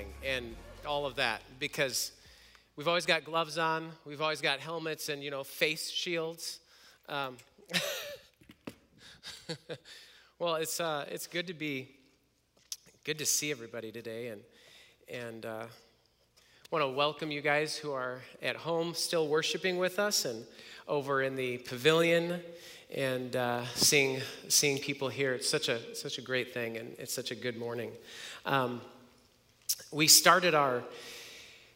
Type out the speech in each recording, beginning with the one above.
distancing and all of that because we've always got gloves on, we've always got helmets and, you know, face shields. Um, well, it's, uh, it's good to be, good to see everybody today and, and uh, want to welcome you guys who are at home still worshiping with us and over in the pavilion and uh, seeing, seeing people here. It's such a, such a great thing, and it's such a good morning. Um, we started our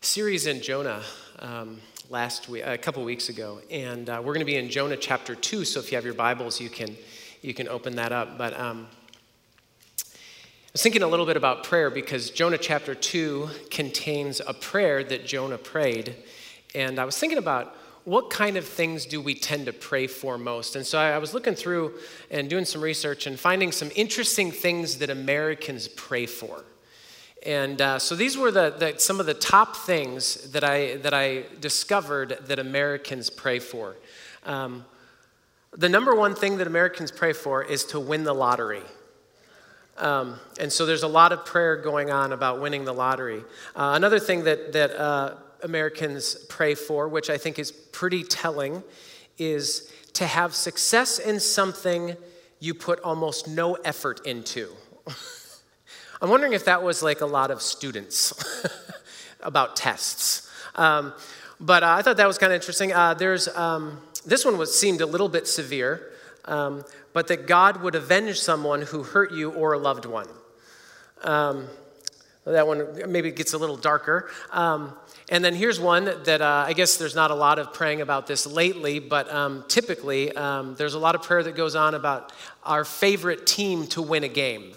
series in Jonah um, last week, a couple weeks ago, and uh, we're going to be in Jonah chapter 2. So if you have your Bibles, you can, you can open that up. But um, I was thinking a little bit about prayer because Jonah chapter 2 contains a prayer that Jonah prayed. And I was thinking about what kind of things do we tend to pray for most? And so I, was looking through and doing some research and finding some interesting things that Americans pray for. And uh, so these were the, the, some of the top things that I, that I discovered that Americans pray for. Um, the number one thing that Americans pray for is to win the lottery. Um, and so there's a lot of prayer going on about winning the lottery. Uh, another thing that, that uh, Americans pray for, which I think is pretty telling, is to have success in something you put almost no effort into. I'm wondering if that was like a lot of students about tests. Um, but uh, I thought that was kind of interesting. Uh, there's um, this one was seemed a little bit severe, um, but that God would avenge someone who hurt you or a loved one. Um, that one maybe gets a little darker. Um, and then here's one that uh, I guess there's not a lot of praying about this lately, but um, typically there's a lot of prayer that goes on about our favorite team to win a game.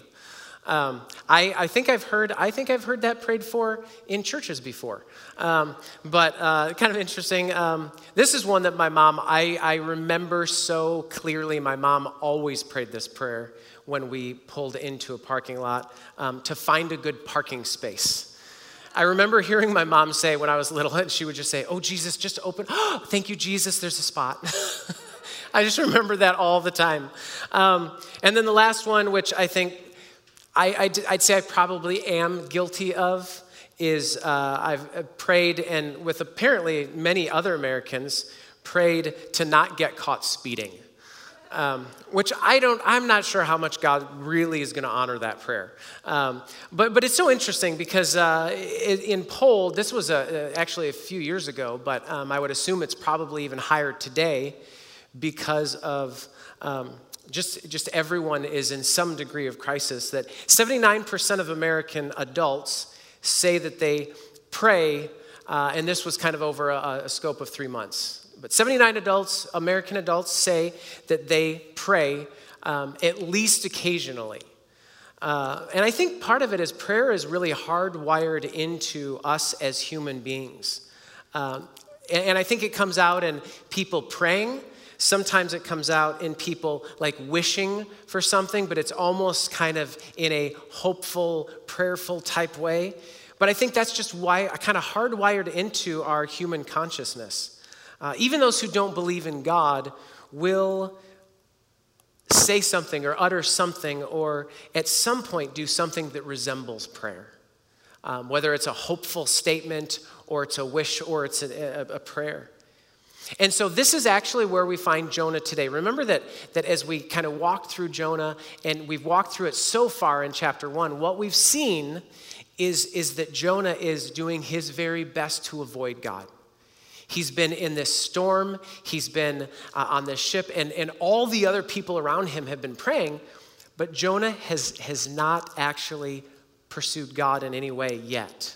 Um, I, I, think I've heard I think I've heard that prayed for in churches before, um, but uh, kind of interesting. Um, this is one that my mom I, I remember so clearly. My mom always prayed this prayer when we pulled into a parking lot um, to find a good parking space. I remember hearing my mom say when I was little, and she would just say, Oh, Jesus, just open. Thank you, Jesus, there's a spot. I just remember that all the time. Um, and then the last one, which I think I, would say I probably am guilty of, is uh, I've prayed, and with apparently many other Americans, prayed to not get caught speeding um, which I don't, I'm not sure how much God really is going to honor that prayer. Um, but, but it's so interesting because uh, in poll, this was a, actually a few years ago, but um, I would assume it's probably even higher today because of um, just, just everyone is in some degree of crisis. That 79% of American adults say that they pray, uh, and this was kind of over a, a scope of three months but 79 adults, American adults, say that they pray um, at least occasionally. Uh, and I think part of it is prayer is really hardwired into us as human beings. Um, and, and I think it comes out in people praying. Sometimes it comes out in people like wishing for something, but it's almost kind of in a hopeful, prayerful type way. But I think that's just why kind of hardwired into our human consciousness. Uh, even those who don't believe in God will say something or utter something or at some point do something that resembles prayer. Um, whether it's a hopeful statement or it's a wish or it's a, a, a prayer. And so this is actually where we find Jonah today. Remember that, that as we kind of walk through Jonah and we've walked through it so far in chapter one, what we've seen is, is that Jonah is doing his very best to avoid God. He's been in this storm, he's been uh, on this ship, and, and all the other people around him have been praying, but Jonah has, has not actually pursued God in any way yet.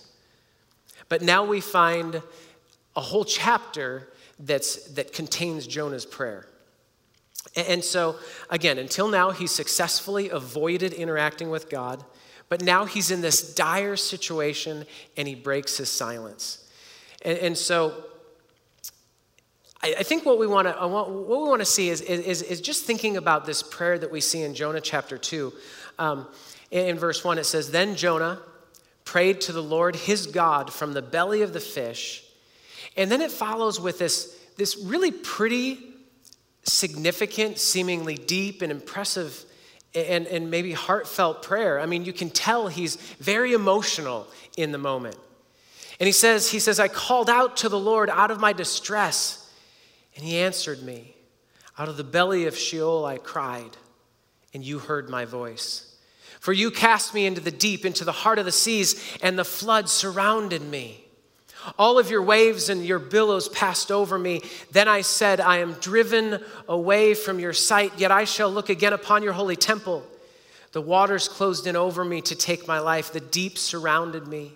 But now we find a whole chapter that's, that contains Jonah's prayer. And so, again, until now, he's successfully avoided interacting with God, but now he's in this dire situation and he breaks his silence. And, and so, I, think what we want to what we want to see is, is, is just thinking about this prayer that we see in Jonah chapter 2. Um, in, in verse 1, it says, Then Jonah prayed to the Lord his God from the belly of the fish. And then it follows with this, this really pretty, significant, seemingly deep and impressive and, and maybe heartfelt prayer. I mean, you can tell he's very emotional in the moment. And he says, he says, I called out to the Lord out of my distress, and he answered me. Out of the belly of Sheol I cried, and you heard my voice. For you cast me into the deep, into the heart of the seas, and the flood surrounded me. All of your waves and your billows passed over me. Then I said, I am driven away from your sight, yet I shall look again upon your holy temple. The waters closed in over me to take my life, the deep surrounded me.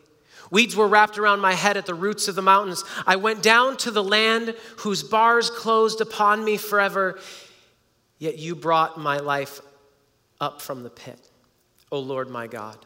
Weeds were wrapped around my head at the roots of the mountains. I went down to the land whose bars closed upon me forever, yet you brought my life up from the pit, O Lord my God.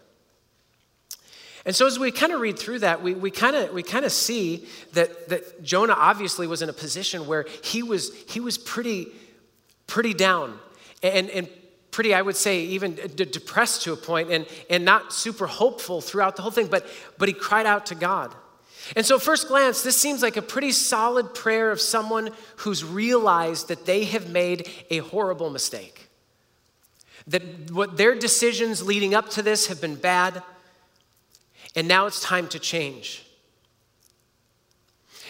And so as we kind of read through that, we, we kind of we kind of see that, that Jonah obviously was in a position where he was he was pretty pretty down and, and pretty, I would say, even depressed to a point and, and not super hopeful throughout the whole thing, but, but he cried out to God. And so, first glance, this seems like a pretty solid prayer of someone who's realized that they have made a horrible mistake. That what their decisions leading up to this have been bad, and now it's time to change.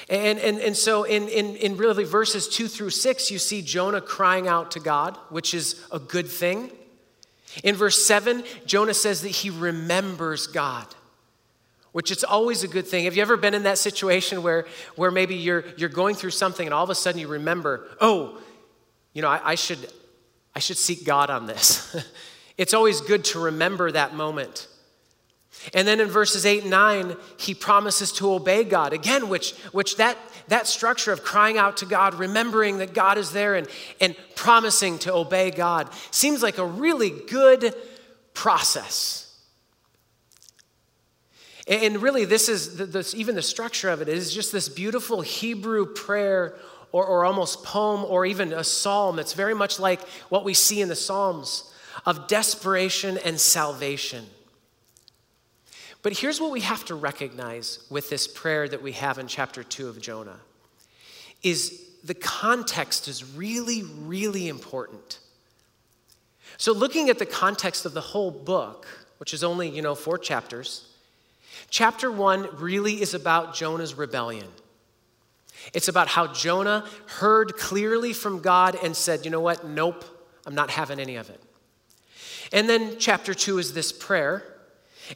And, and, and so, in, in, in really verses two through six, you see Jonah crying out to God, which is a good thing. In verse seven, Jonah says that he remembers God, which is always a good thing. Have you ever been in that situation where, where maybe you're, you're going through something and all of a sudden you remember, oh, you know, I, I should, I should seek God on this? it's always good to remember that moment. And then in verses 8 and 9, he promises to obey God. Again, which, which that, that structure of crying out to God, remembering that God is there, and, and promising to obey God seems like a really good process. And really, this is this, even the structure of it is just this beautiful Hebrew prayer or, or almost poem or even a psalm. It's very much like what we see in the Psalms of desperation and salvation. But here's what we have to recognize with this prayer that we have in chapter 2 of Jonah is the context is really really important. So looking at the context of the whole book, which is only, you know, 4 chapters, chapter 1 really is about Jonah's rebellion. It's about how Jonah heard clearly from God and said, "You know what? Nope, I'm not having any of it." And then chapter 2 is this prayer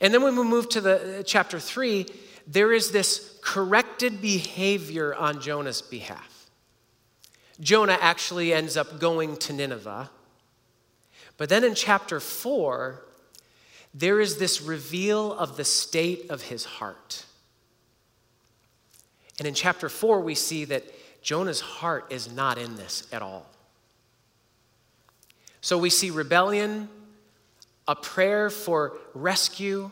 and then when we move to the uh, chapter 3, there is this corrected behavior on Jonah's behalf. Jonah actually ends up going to Nineveh. But then in chapter 4, there is this reveal of the state of his heart. And in chapter 4, we see that Jonah's heart is not in this at all. So we see rebellion, a prayer for rescue,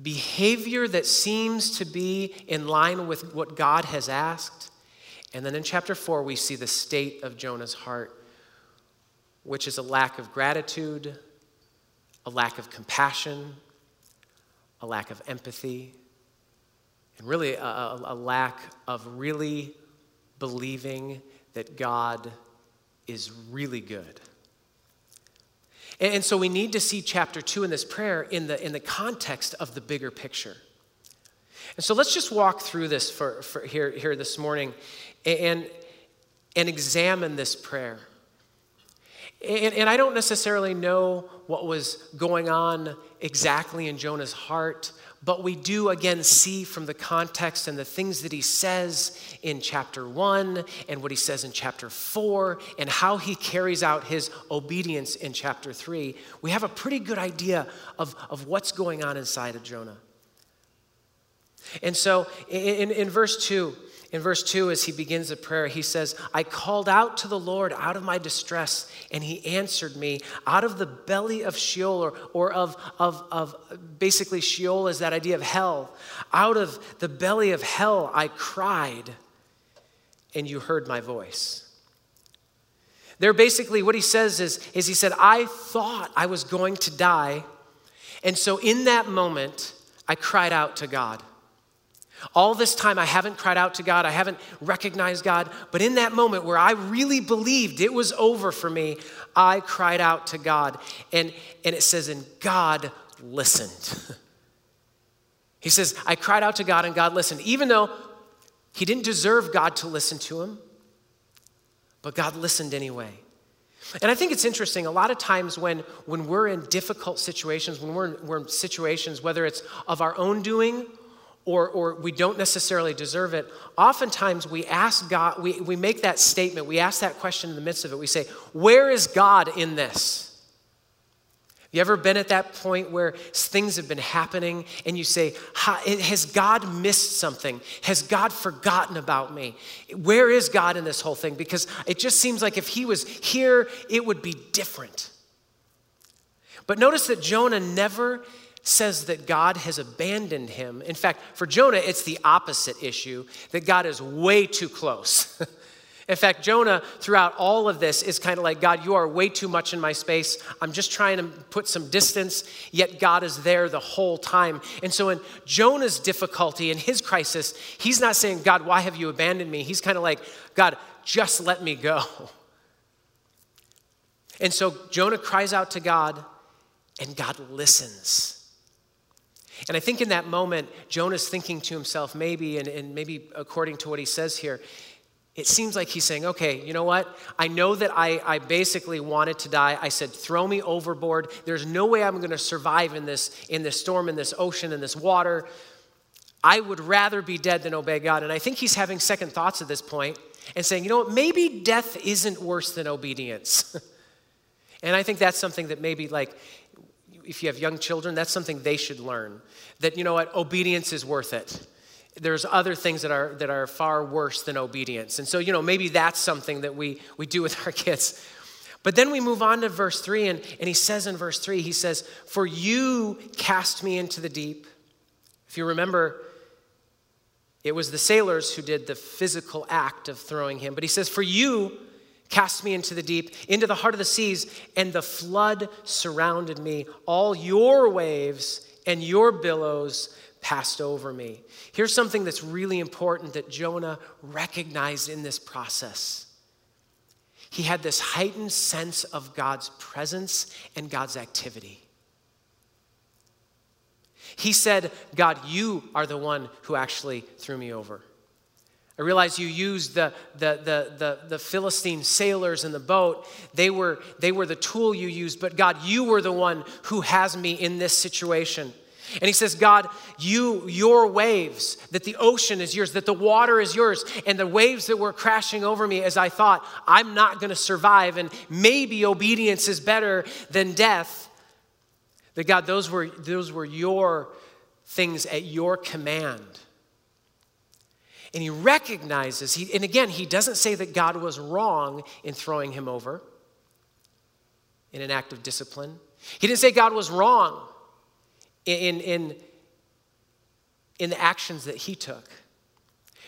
behavior that seems to be in line with what God has asked. And then in chapter 4, we see the state of Jonah's heart, which is a lack of gratitude, a lack of compassion, a lack of empathy, and really a, a lack of really believing that God is really good. And so we need to see chapter two in this prayer in the, in the context of the bigger picture. And so let's just walk through this for, for here, here this morning and, and examine this prayer. And, and I don't necessarily know what was going on exactly in Jonah's heart, but we do again see from the context and the things that he says in chapter one and what he says in chapter four and how he carries out his obedience in chapter three, we have a pretty good idea of, of what's going on inside of Jonah. And so in, in verse two, in verse 2, as he begins the prayer, he says, I called out to the Lord out of my distress, and he answered me out of the belly of Sheol, or, or of, of, of basically Sheol is that idea of hell. Out of the belly of hell, I cried, and you heard my voice. There, basically, what he says is, is he said, I thought I was going to die. And so in that moment, I cried out to God. All this time, I haven't cried out to God, I haven't recognized God, but in that moment where I really believed it was over for me, I cried out to God. And, and it says, and God listened. he says, I cried out to God, and God listened, even though he didn't deserve God to listen to him, but God listened anyway. And I think it's interesting, a lot of times when, when we're in difficult situations, when we're in, we're in situations, whether it's of our own doing or, or we don't necessarily deserve it, oftentimes we ask God, we, we make that statement, we ask that question in the midst of it. We say, Where is God in this? Have You ever been at that point where things have been happening and you say, Has God missed something? Has God forgotten about me? Where is God in this whole thing? Because it just seems like if He was here, it would be different. But notice that Jonah never says that God has abandoned him. In fact, for Jonah, it's the opposite issue that God is way too close. in fact, Jonah, throughout all of this, is kind of like, God, you are way too much in my space. I'm just trying to put some distance, yet God is there the whole time. And so, in Jonah's difficulty, in his crisis, he's not saying, God, why have you abandoned me? He's kind of like, God, just let me go. And so, Jonah cries out to God, and God listens. And I think in that moment, Jonah's thinking to himself, maybe, and, and maybe according to what he says here, it seems like he's saying, okay, you know what? I know that I, I basically wanted to die. I said, throw me overboard. There's no way I'm going to survive in this, in this storm, in this ocean, in this water. I would rather be dead than obey God. And I think he's having second thoughts at this point and saying, you know what? Maybe death isn't worse than obedience. and I think that's something that maybe like if you have young children, that's something they should learn. That, you know what, obedience is worth it. There's other things that are, that are far worse than obedience. And so, you know, maybe that's something that we, we do with our kids. But then we move on to verse 3, and, and he says in verse 3, he says, For you cast me into the deep. If you remember, it was the sailors who did the physical act of throwing him. But he says, For you cast me into the deep, into the heart of the seas, and the flood surrounded me. All your waves and your billows passed over me. Here's something that's really important that Jonah recognized in this process. He had this heightened sense of God's presence and God's activity. He said, God, you are the one who actually threw me over. I realize you used the, the, the, the, the Philistine sailors in the boat. They were, they were the tool you used, but God, you were the one who has me in this situation. And he says, God, you, your waves, that the ocean is yours, that the water is yours, and the waves that were crashing over me as I thought, I'm not going to survive, and maybe obedience is better than death. That God, those were, those were your things at your command. And he recognizes, he, and again, he doesn't say that God was wrong in throwing him over in an act of discipline. He didn't say God was wrong in, in, in the actions that he took.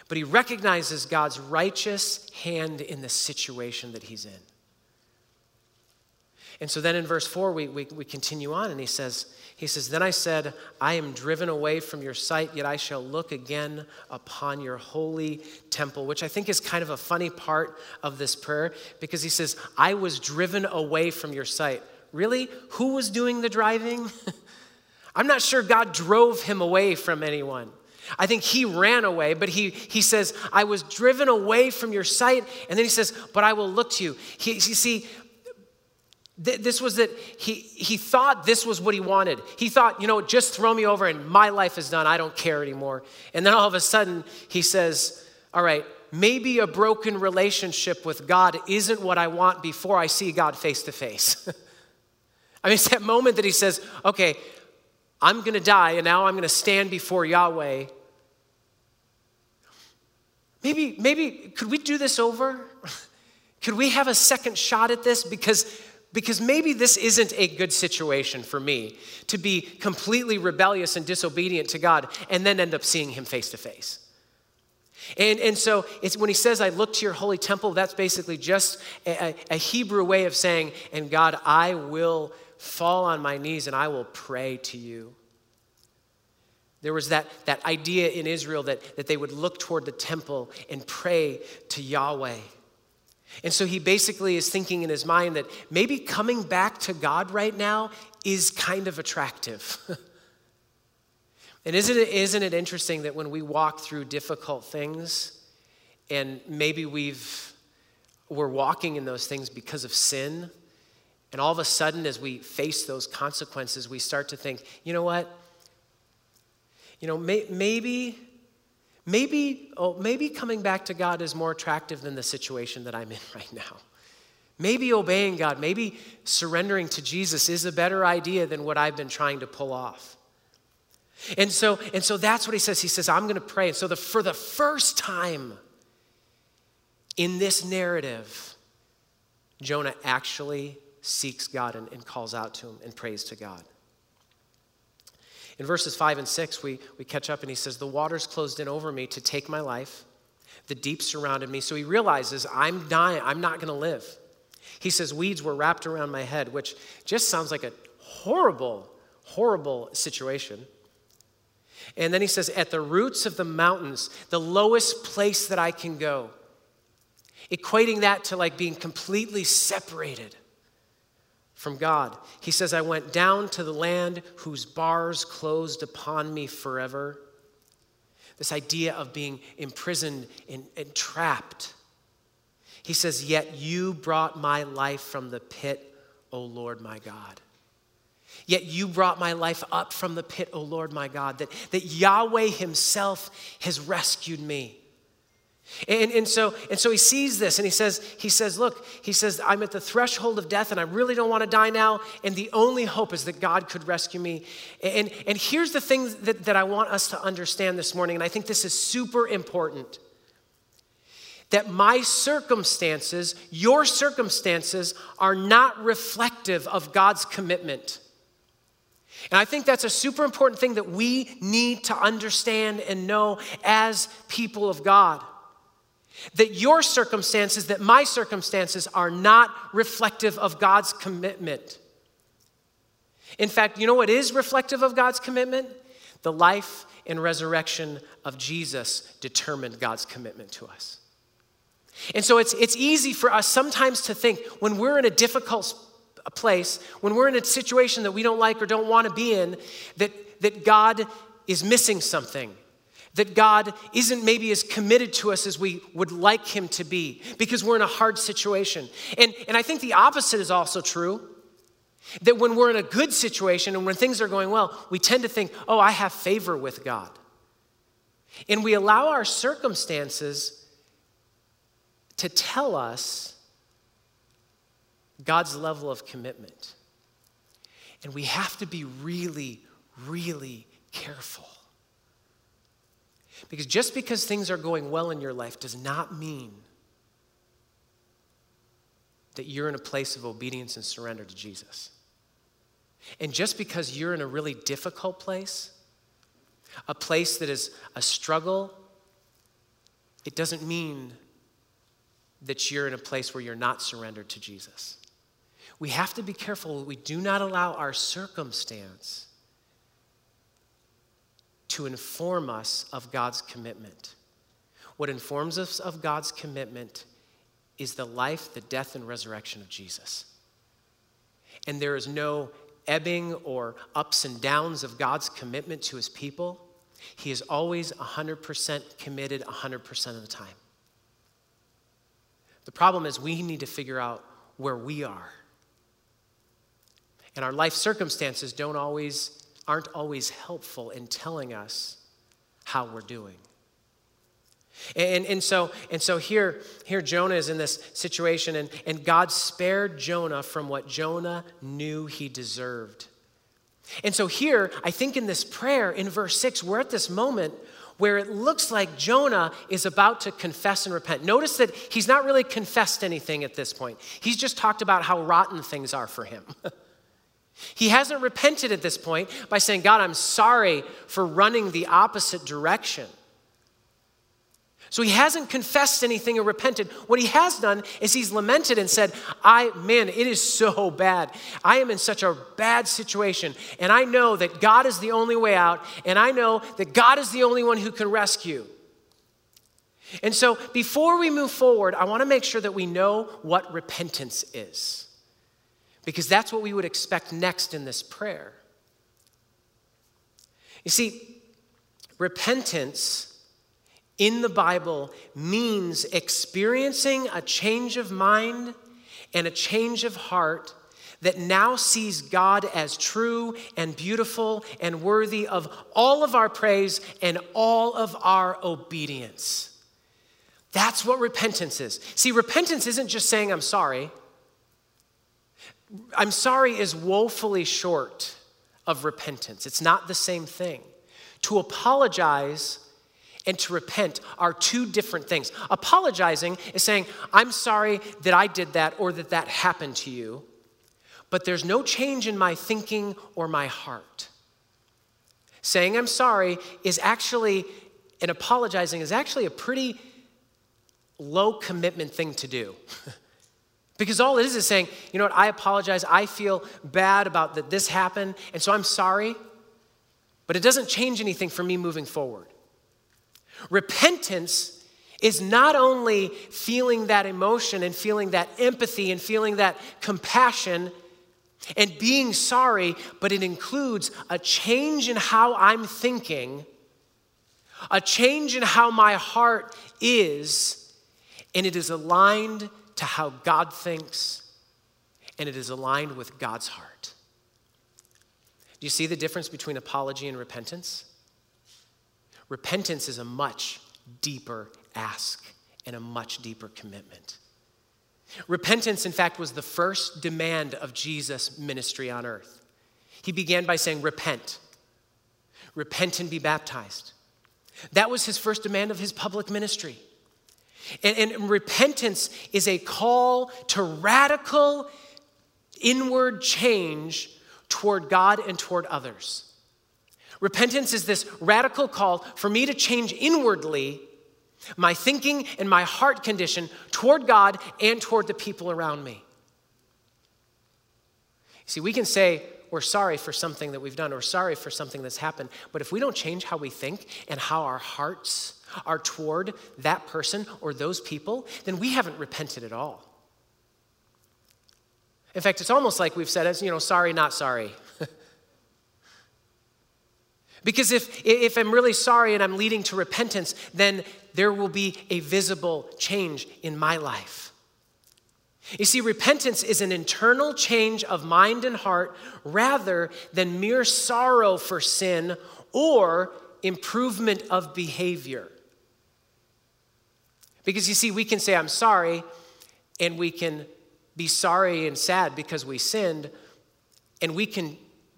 But he recognizes God's righteous hand in the situation that he's in. And so then in verse 4, we, we, we continue on, and he says, he says, Then I said, I am driven away from your sight, yet I shall look again upon your holy temple, which I think is kind of a funny part of this prayer because he says, I was driven away from your sight. Really? Who was doing the driving? I'm not sure God drove him away from anyone. I think he ran away, but he, he says, I was driven away from your sight. And then he says, But I will look to you. He, you see, this was that he, he thought this was what he wanted. He thought, you know, just throw me over and my life is done. I don't care anymore. And then all of a sudden, he says, All right, maybe a broken relationship with God isn't what I want before I see God face to face. I mean, it's that moment that he says, Okay, I'm going to die and now I'm going to stand before Yahweh. maybe, maybe, could we do this over? could we have a second shot at this? Because, because maybe this isn't a good situation for me to be completely rebellious and disobedient to God and then end up seeing Him face to face. And, and so it's when he says, I look to your holy temple, that's basically just a, a Hebrew way of saying, and God, I will fall on my knees and I will pray to you. There was that, that idea in Israel that, that they would look toward the temple and pray to Yahweh. And so he basically is thinking in his mind that maybe coming back to God right now is kind of attractive. and isn't it, isn't it interesting that when we walk through difficult things and maybe we've, we're walking in those things because of sin, and all of a sudden, as we face those consequences, we start to think, you know what? You know, may, maybe, maybe, oh, maybe coming back to God is more attractive than the situation that I'm in right now. Maybe obeying God, maybe surrendering to Jesus is a better idea than what I've been trying to pull off. And so, and so that's what he says. He says, I'm going to pray. And so the, for the first time in this narrative, Jonah actually seeks God and, and calls out to him and prays to God. In verses 5 and 6, we, we catch up and he says, The waters closed in over me to take my life. The deep surrounded me. So he realizes, I'm dying. I'm not going to live. He says, Weeds were wrapped around my head, which just sounds like a horrible, horrible situation. And then he says, At the roots of the mountains, the lowest place that I can go, equating that to like being completely separated from God. He says, I went down to the land whose bars closed upon me forever. This idea of being imprisoned and, and trapped. He says, Yet you brought my life from the pit, O Lord my God. Yet you brought my life up from the pit, O Lord my God, that, that Yahweh Himself has rescued me. And, and, so, and so he sees this and he says, he says, Look, he says, I'm at the threshold of death and I really don't want to die now. And the only hope is that God could rescue me. And, and here's the thing that, that I want us to understand this morning, and I think this is super important that my circumstances, your circumstances, are not reflective of God's commitment. And I think that's a super important thing that we need to understand and know as people of God. That your circumstances, that my circumstances are not reflective of God's commitment. In fact, you know what is reflective of God's commitment? The life and resurrection of Jesus determined God's commitment to us. And so it's, it's easy for us sometimes to think when we're in a difficult place, when we're in a situation that we don't like or don't want to be in, that, that God is missing something that God isn't maybe as committed to us as we would like Him to be because we're in a hard situation. And, and I think the opposite is also true. That when we're in a good situation and when things are going well, we tend to think, oh, I have favor with God. And we allow our circumstances to tell us God's level of commitment. And we have to be really, really careful. Because just because things are going well in your life does not mean that you're in a place of obedience and surrender to Jesus. And just because you're in a really difficult place, a place that is a struggle, it doesn't mean that you're in a place where you're not surrendered to Jesus. We have to be careful. We do not allow our circumstance to inform us of God's commitment. What informs us of God's commitment is the life, the death, and resurrection of Jesus. And there is no ebbing or ups and downs of God's commitment to his people. He is always 100% committed 100% of the time. The problem is we need to figure out where we are. And our life circumstances don't always aren't always helpful in telling us how we're doing. And, and, so, and so here, here Jonah is in this situation, and, and God spared Jonah from what Jonah knew he deserved. And so here, I think in this prayer in verse 6, we're at this moment where it looks like Jonah is about to confess and repent. Notice that he's not really confessed anything at this point, he's just talked about how rotten things are for him. he hasn't repented at this point by saying, God, I'm sorry for running the opposite direction. So he hasn't confessed anything or repented. What he has done is he's lamented and said, I, man, it is so bad. I am in such a bad situation. And I know that God is the only way out. And I know that God is the only one who can rescue. And so before we move forward, I want to make sure that we know what repentance is. Because that's what we would expect next in this prayer. You see, repentance in the Bible means experiencing a change of mind and a change of heart that now sees God as true and beautiful and worthy of all of our praise and all of our obedience. That's what repentance is. See, repentance isn't just saying, I'm sorry. I'm sorry is woefully short of repentance. It's not the same thing. To apologize and to repent are two different things. Apologizing is saying, I'm sorry that I did that or that that happened to you, but there's no change in my thinking or my heart. Saying I'm sorry is actually, and apologizing is actually a pretty low commitment thing to do. because all it is is saying, you know what, I apologize. I feel bad about that this happened, and so I'm sorry, but it doesn't change anything for me moving forward. Repentance is not only feeling that emotion and feeling that empathy and feeling that compassion and being sorry, but it includes a change in how I'm thinking, a change in how my heart is, and it is aligned to how God thinks, and it is aligned with God's heart. Do you see the difference between apology and repentance? Repentance is a much deeper ask and a much deeper commitment. Repentance, in fact, was the first demand of Jesus' ministry on earth. He began by saying, Repent. Repent and be baptized. That was his first demand of his public ministry. And, and, repentance is a call to radical inward change toward God and toward others. Repentance is this radical call for me to change inwardly my thinking and my heart condition toward God and toward the people around me. See, we can say we're sorry for something that we've done or sorry for something that's happened, but if we don't change how we think and how our hearts are toward that person or those people, then we haven't repented at all. In fact, it's almost like we've said, as you know, sorry, not sorry. Because if, if I'm really sorry and I'm leading to repentance, then there will be a visible change in my life. You see, repentance is an internal change of mind and heart rather than mere sorrow for sin or improvement of behavior. Because you see, we can say, I'm sorry, and we can be sorry and sad because we sinned, and we can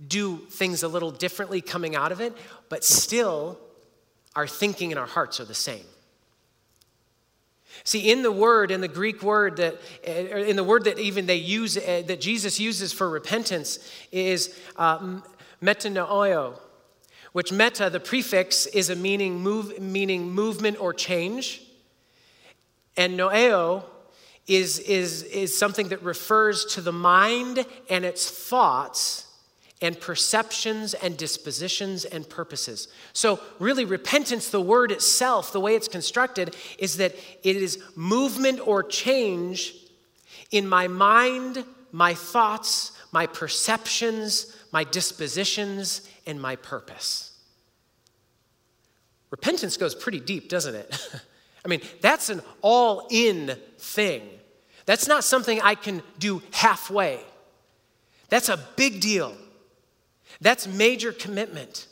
do things a little differently coming out of it, but still our thinking and our hearts are the same. See, in the word, in the Greek word that, eh, in the word that even they use, eh, that Jesus uses for repentance is uh, metanoeo, which meta, the prefix, is a meaning, move, meaning movement or change. And noeo is, is, is something that refers to the mind and its thoughts and perceptions and dispositions and purposes. So, really, repentance, the word itself, the way it's constructed, is that it is movement or change in my mind, my thoughts, my perceptions, my dispositions, and my purpose. Repentance goes pretty deep, doesn't it? I mean, that's an all in thing. That's not something I can do halfway. That's a big deal. That's major commitment.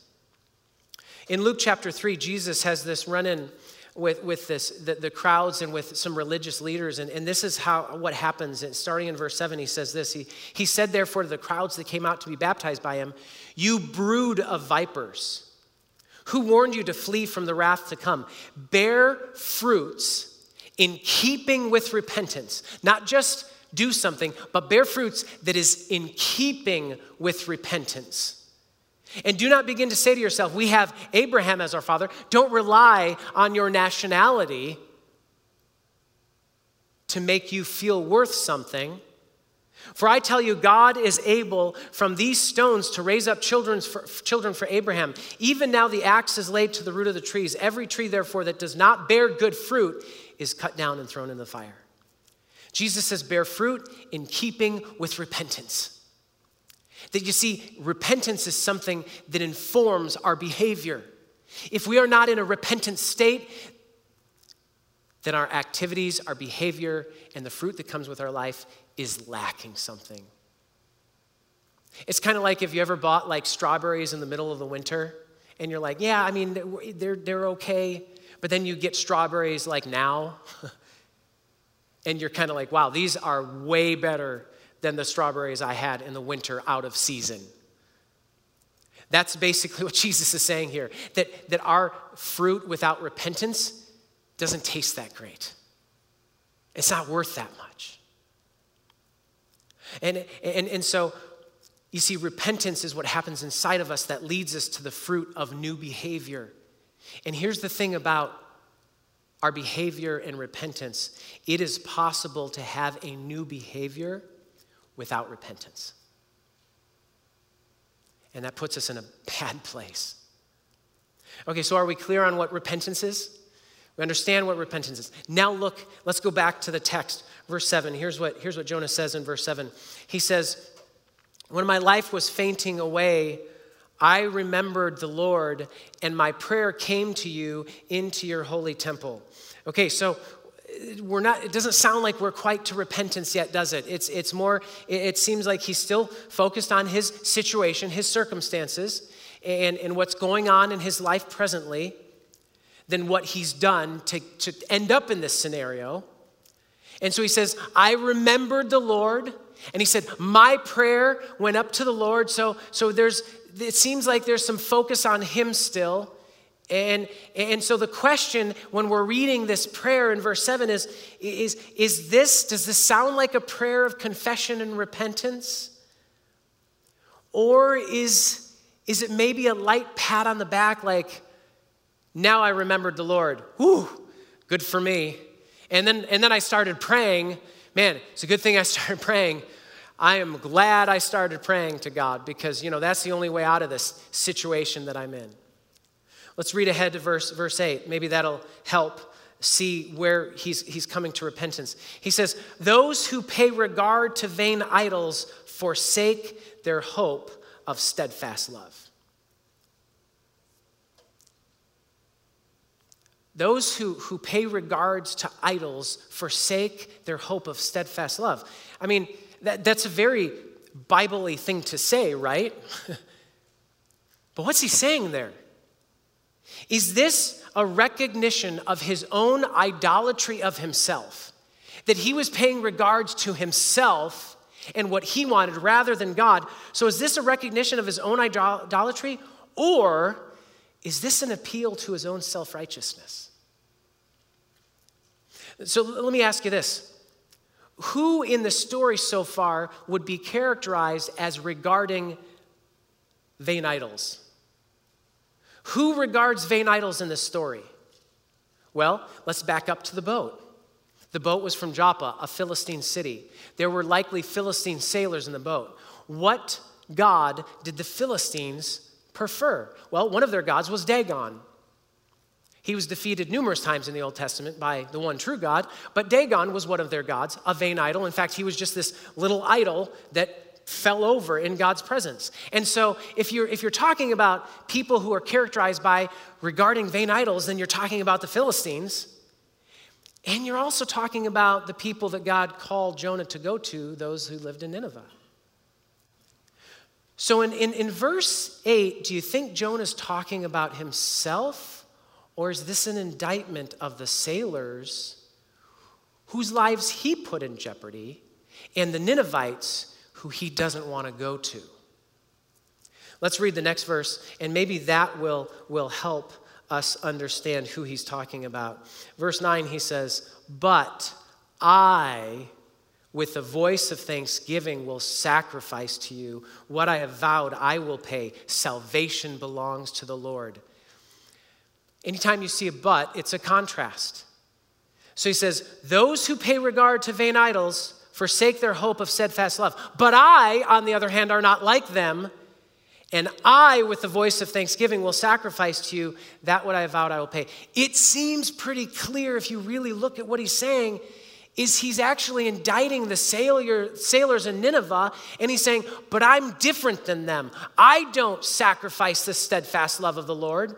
In Luke chapter 3, Jesus has this run in with, with this, the, the, crowds and with some religious leaders. And, and this is how what happens. And starting in verse 7, he says this he, he said, therefore, to the crowds that came out to be baptized by him, You brood of vipers, Who warned you to flee from the wrath to come? Bear fruits in keeping with repentance. Not just do something, but bear fruits that is in keeping with repentance. And do not begin to say to yourself, We have Abraham as our father. Don't rely on your nationality to make you feel worth something. For I tell you, God is able from these stones to raise up children for, children for Abraham. Even now the axe is laid to the root of the trees. Every tree, therefore, that does not bear good fruit is cut down and thrown in the fire. Jesus says, bear fruit in keeping with repentance. That you see, repentance is something that informs our behavior. If we are not in a repentant state, then our activities, our behavior, and the fruit that comes with our life is lacking something. It's kind of like if you ever bought like strawberries in the middle of the winter and you're like, yeah, I mean, they're, they're okay. But then you get strawberries like now and you're kind of like, wow, these are way better than the strawberries I had in the winter out of season. That's basically what Jesus is saying here that, that our fruit without repentance doesn't taste that great. It's not worth that much. And, and, and so, you see, repentance is what happens inside of us that leads us to the fruit of new behavior. And here's the thing about our behavior and repentance it is possible to have a new behavior without repentance. And that puts us in a bad place. Okay, so are we clear on what repentance is? We understand what repentance is. Now look, let's go back to the text. Verse 7. Here's what, here's what Jonah says in verse 7. He says, When my life was fainting away, I remembered the Lord, and my prayer came to you into your holy temple. Okay, so we're not it doesn't sound like we're quite to repentance yet does it it's, it's more it, it seems like he's still focused on his situation his circumstances and, and what's going on in his life presently than what he's done to, to end up in this scenario. And so he says, I remembered the Lord. And he said, My prayer went up to the Lord. So, so there's, it seems like there's some focus on him still. And, and so the question when we're reading this prayer in verse 7 is, is, is this, does this sound like a prayer of confession and repentance? Or is, is it maybe a light pat on the back like, now I remembered the Lord. Whew, good for me. And then, and then I started praying. Man, it's a good thing I started praying. I am glad I started praying to God because, you know, that's the only way out of this situation that I'm in. Let's read ahead to verse, verse 8. Maybe that'll help see where he's, he's coming to repentance. He says, Those who pay regard to vain idols forsake their hope of steadfast love. Those who, who pay regards to idols forsake their hope of steadfast love. I mean, that, that's a very Bible thing to say, right? but what's he saying there? Is this a recognition of his own idolatry of himself? That he was paying regards to himself and what he wanted rather than God. So, is this a recognition of his own idolatry? Or is this an appeal to his own self righteousness? So let me ask you this Who in the story so far would be characterized as regarding vain idols? Who regards vain idols in this story? Well, let's back up to the boat. The boat was from Joppa, a Philistine city. There were likely Philistine sailors in the boat. What God did the Philistines prefer? Well, one of their gods was Dagon. He was defeated numerous times in the Old Testament by the one true God, but Dagon was one of their gods, a vain idol. In fact, he was just this little idol that fell over in God's presence. And so, if you're, if you're talking about people who are characterized by regarding vain idols, then you're talking about the Philistines. And you're also talking about the people that God called Jonah to go to, those who lived in Nineveh. So, in, in, in verse 8, do you think Jonah's talking about himself? Or is this an indictment of the sailors whose lives he put in jeopardy and the Ninevites who he doesn't want to go to? Let's read the next verse, and maybe that will, will help us understand who he's talking about. Verse 9, he says, But I, with the voice of thanksgiving, will sacrifice to you. What I have vowed, I will pay. Salvation belongs to the Lord. Anytime you see a but, it's a contrast. So he says, Those who pay regard to vain idols forsake their hope of steadfast love. But I, on the other hand, are not like them. And I, with the voice of thanksgiving, will sacrifice to you that what I vowed I will pay. It seems pretty clear if you really look at what he's saying, is he's actually indicting the sailor, sailors in Nineveh, and he's saying, But I'm different than them. I don't sacrifice the steadfast love of the Lord,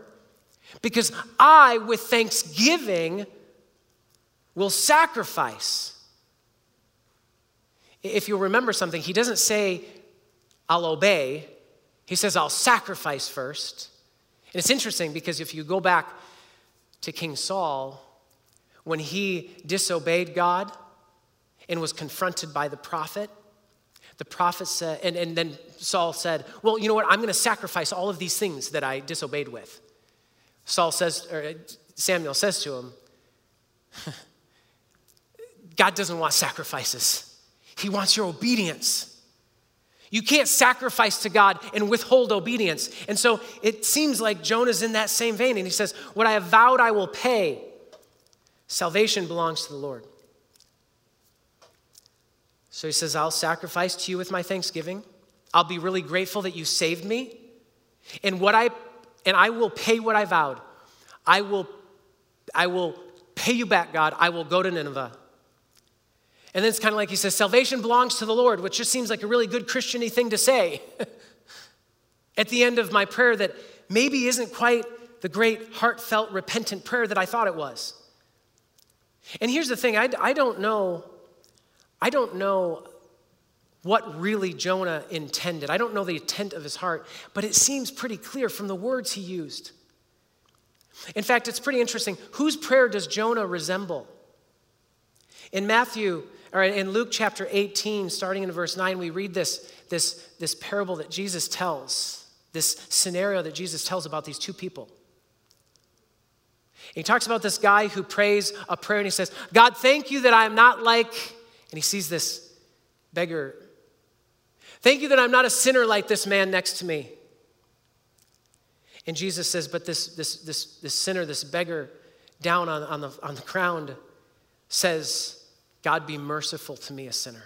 because I, with thanksgiving, will sacrifice. If you'll remember something, he doesn't say, I'll obey. He says, I'll sacrifice first. And it's interesting because if you go back to King Saul, when he disobeyed God and was confronted by the prophet, the prophet said, and, and then Saul said, Well, you know what? I'm going to sacrifice all of these things that I disobeyed with. Saul says, or uh, Samuel says to him, God doesn't want sacrifices, He wants your obedience. You can't sacrifice to God and withhold obedience. And so it seems like Jonah's in that same vein. And he says, What I have vowed, I will pay. Salvation belongs to the Lord. So he says, I'll sacrifice to you with my thanksgiving. I'll be really grateful that you saved me. And what I and I will pay what I vowed. I will I will pay you back, God. I will go to Nineveh. And then it's kind of like he says, salvation belongs to the Lord, which just seems like a really good Christian thing to say at the end of my prayer that maybe isn't quite the great heartfelt repentant prayer that I thought it was. And here's the thing I, I don't know, I don't know what really Jonah intended. I don't know the intent of his heart, but it seems pretty clear from the words he used. In fact, it's pretty interesting. Whose prayer does Jonah resemble? In Matthew all right, in Luke chapter 18, starting in verse 9, we read this, this, this parable that Jesus tells, this scenario that Jesus tells about these two people. And he talks about this guy who prays a prayer and he says, God, thank you that I am not like, and he sees this beggar. Thank you that I'm not a sinner like this man next to me. And Jesus says, But this, this, this, this sinner, this beggar down on, on, the, on the ground says, God, be merciful to me, a sinner.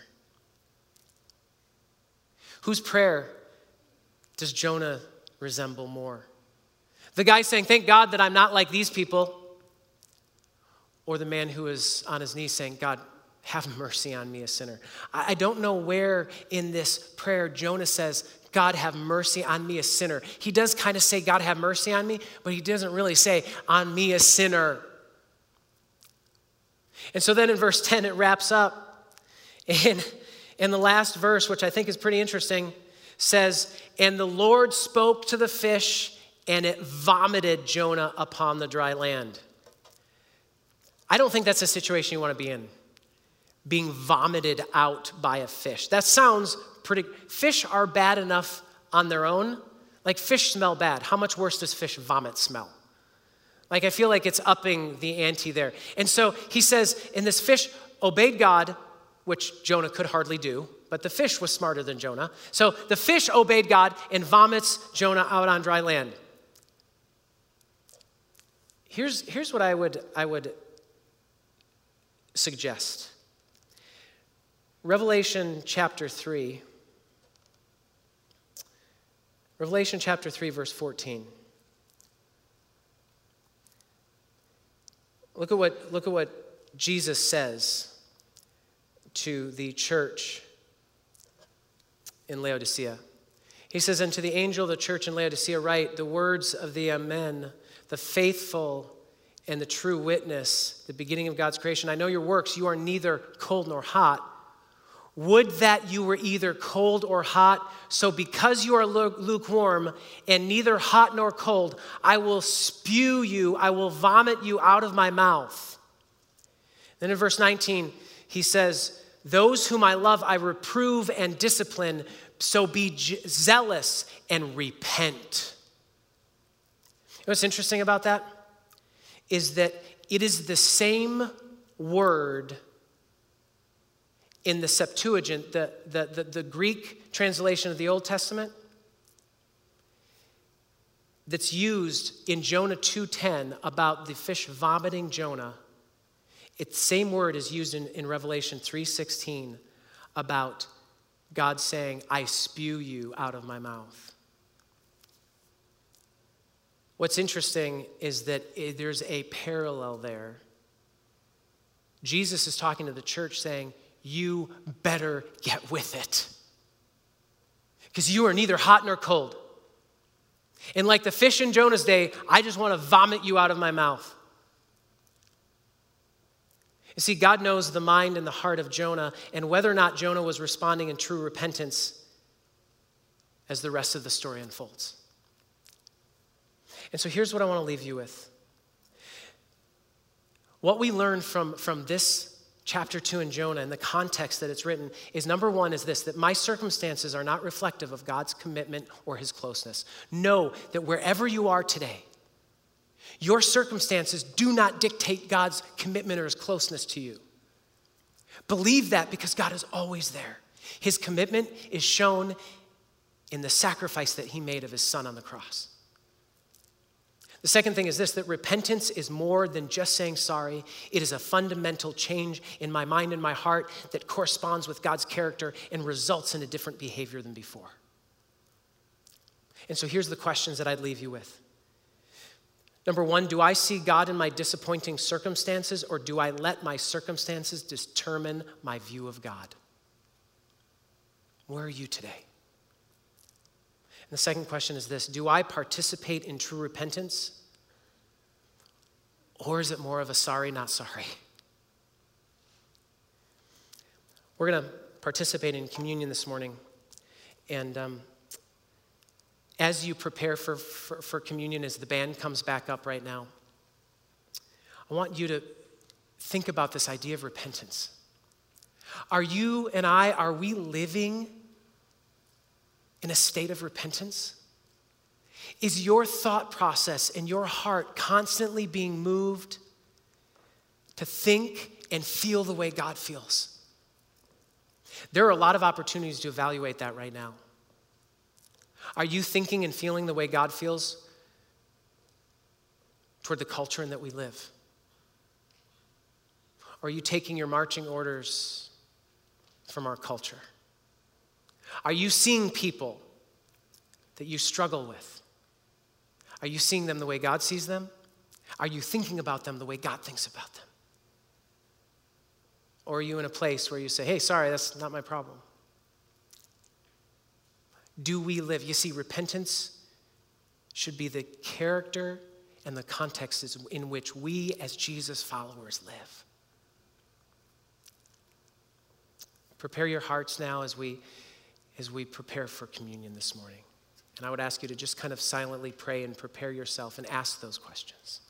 Whose prayer does Jonah resemble more? The guy saying, Thank God that I'm not like these people. Or the man who is on his knees saying, God, have mercy on me, a sinner. I don't know where in this prayer Jonah says, God, have mercy on me, a sinner. He does kind of say, God, have mercy on me, but he doesn't really say, on me, a sinner. And so then in verse 10, it wraps up. And in the last verse, which I think is pretty interesting, says, And the Lord spoke to the fish, and it vomited Jonah upon the dry land. I don't think that's a situation you want to be in, being vomited out by a fish. That sounds pretty. Fish are bad enough on their own. Like fish smell bad. How much worse does fish vomit smell? Like, I feel like it's upping the ante there. And so he says, and this fish obeyed God, which Jonah could hardly do, but the fish was smarter than Jonah. So the fish obeyed God and vomits Jonah out on dry land. Here's, here's what I would, I would suggest Revelation chapter 3. Revelation chapter 3, verse 14. Look at what, look at what Jesus says to the church in Laodicea. He says, And to the angel of the church in Laodicea, write the words of the Amen, the faithful and the true witness, the beginning of God's creation. I know your works, you are neither cold nor hot. Would that you were either cold or hot. So, because you are lukewarm and neither hot nor cold, I will spew you, I will vomit you out of my mouth. Then in verse 19, he says, Those whom I love, I reprove and discipline. So be zealous and repent. You know what's interesting about that? Is that it is the same word in the Septuagint, the, the, the, the Greek translation of the Old Testament, that's used in Jonah 2:10 about the fish vomiting Jonah. It's same word is used in, in Revelation 3:16 about God saying, I spew you out of my mouth. What's interesting is that eh, there's a parallel there. Jesus is talking to the church saying, You better get with it. Because you are neither hot nor cold. And like the fish in Jonah's day, I just want to vomit you out of my mouth. You see, God knows the mind and the heart of Jonah, and whether or not Jonah was responding in true repentance as the rest of the story unfolds. And so here's what I want to leave you with. What we learn from, from this chapter 2 in Jonah and the context that it's written is number one is this that my circumstances are not reflective of God's commitment or his closeness. Know that wherever you are today, your circumstances do not dictate God's commitment or his closeness to you. Believe that because God is always there. His commitment is shown in the sacrifice that he made of his son on the cross. The second thing is this that repentance is more than just saying sorry. It is a fundamental change in my mind and my heart that corresponds with God's character and results in a different behavior than before. And so here's the questions that I'd leave you with. Number one, do I see God in my disappointing circumstances, or do I let my circumstances determine my view of God? Where are you today? The second question is this Do I participate in true repentance? Or is it more of a sorry, not sorry? We're going to participate in communion this morning. And um, as you prepare for, for, for communion, as the band comes back up right now, I want you to think about this idea of repentance. Are you and I, are we living in a state of repentance? Is your thought process and your heart constantly being moved to think and feel the way God feels? There are a lot of opportunities to evaluate that right now. Are you thinking and feeling the way God feels toward the culture in that we live? Or are you taking your marching orders from our culture? Are you seeing people that you struggle with? Are you seeing them the way God sees them? Are you thinking about them the way God thinks about them? Or are you in a place where you say, hey, sorry, that's not my problem? Do we live? You see, repentance should be the character and the context in which we, as Jesus followers, live. Prepare your hearts now as we as we prepare for communion this morning. And I would ask you to just kind of silently pray and prepare yourself and ask those questions.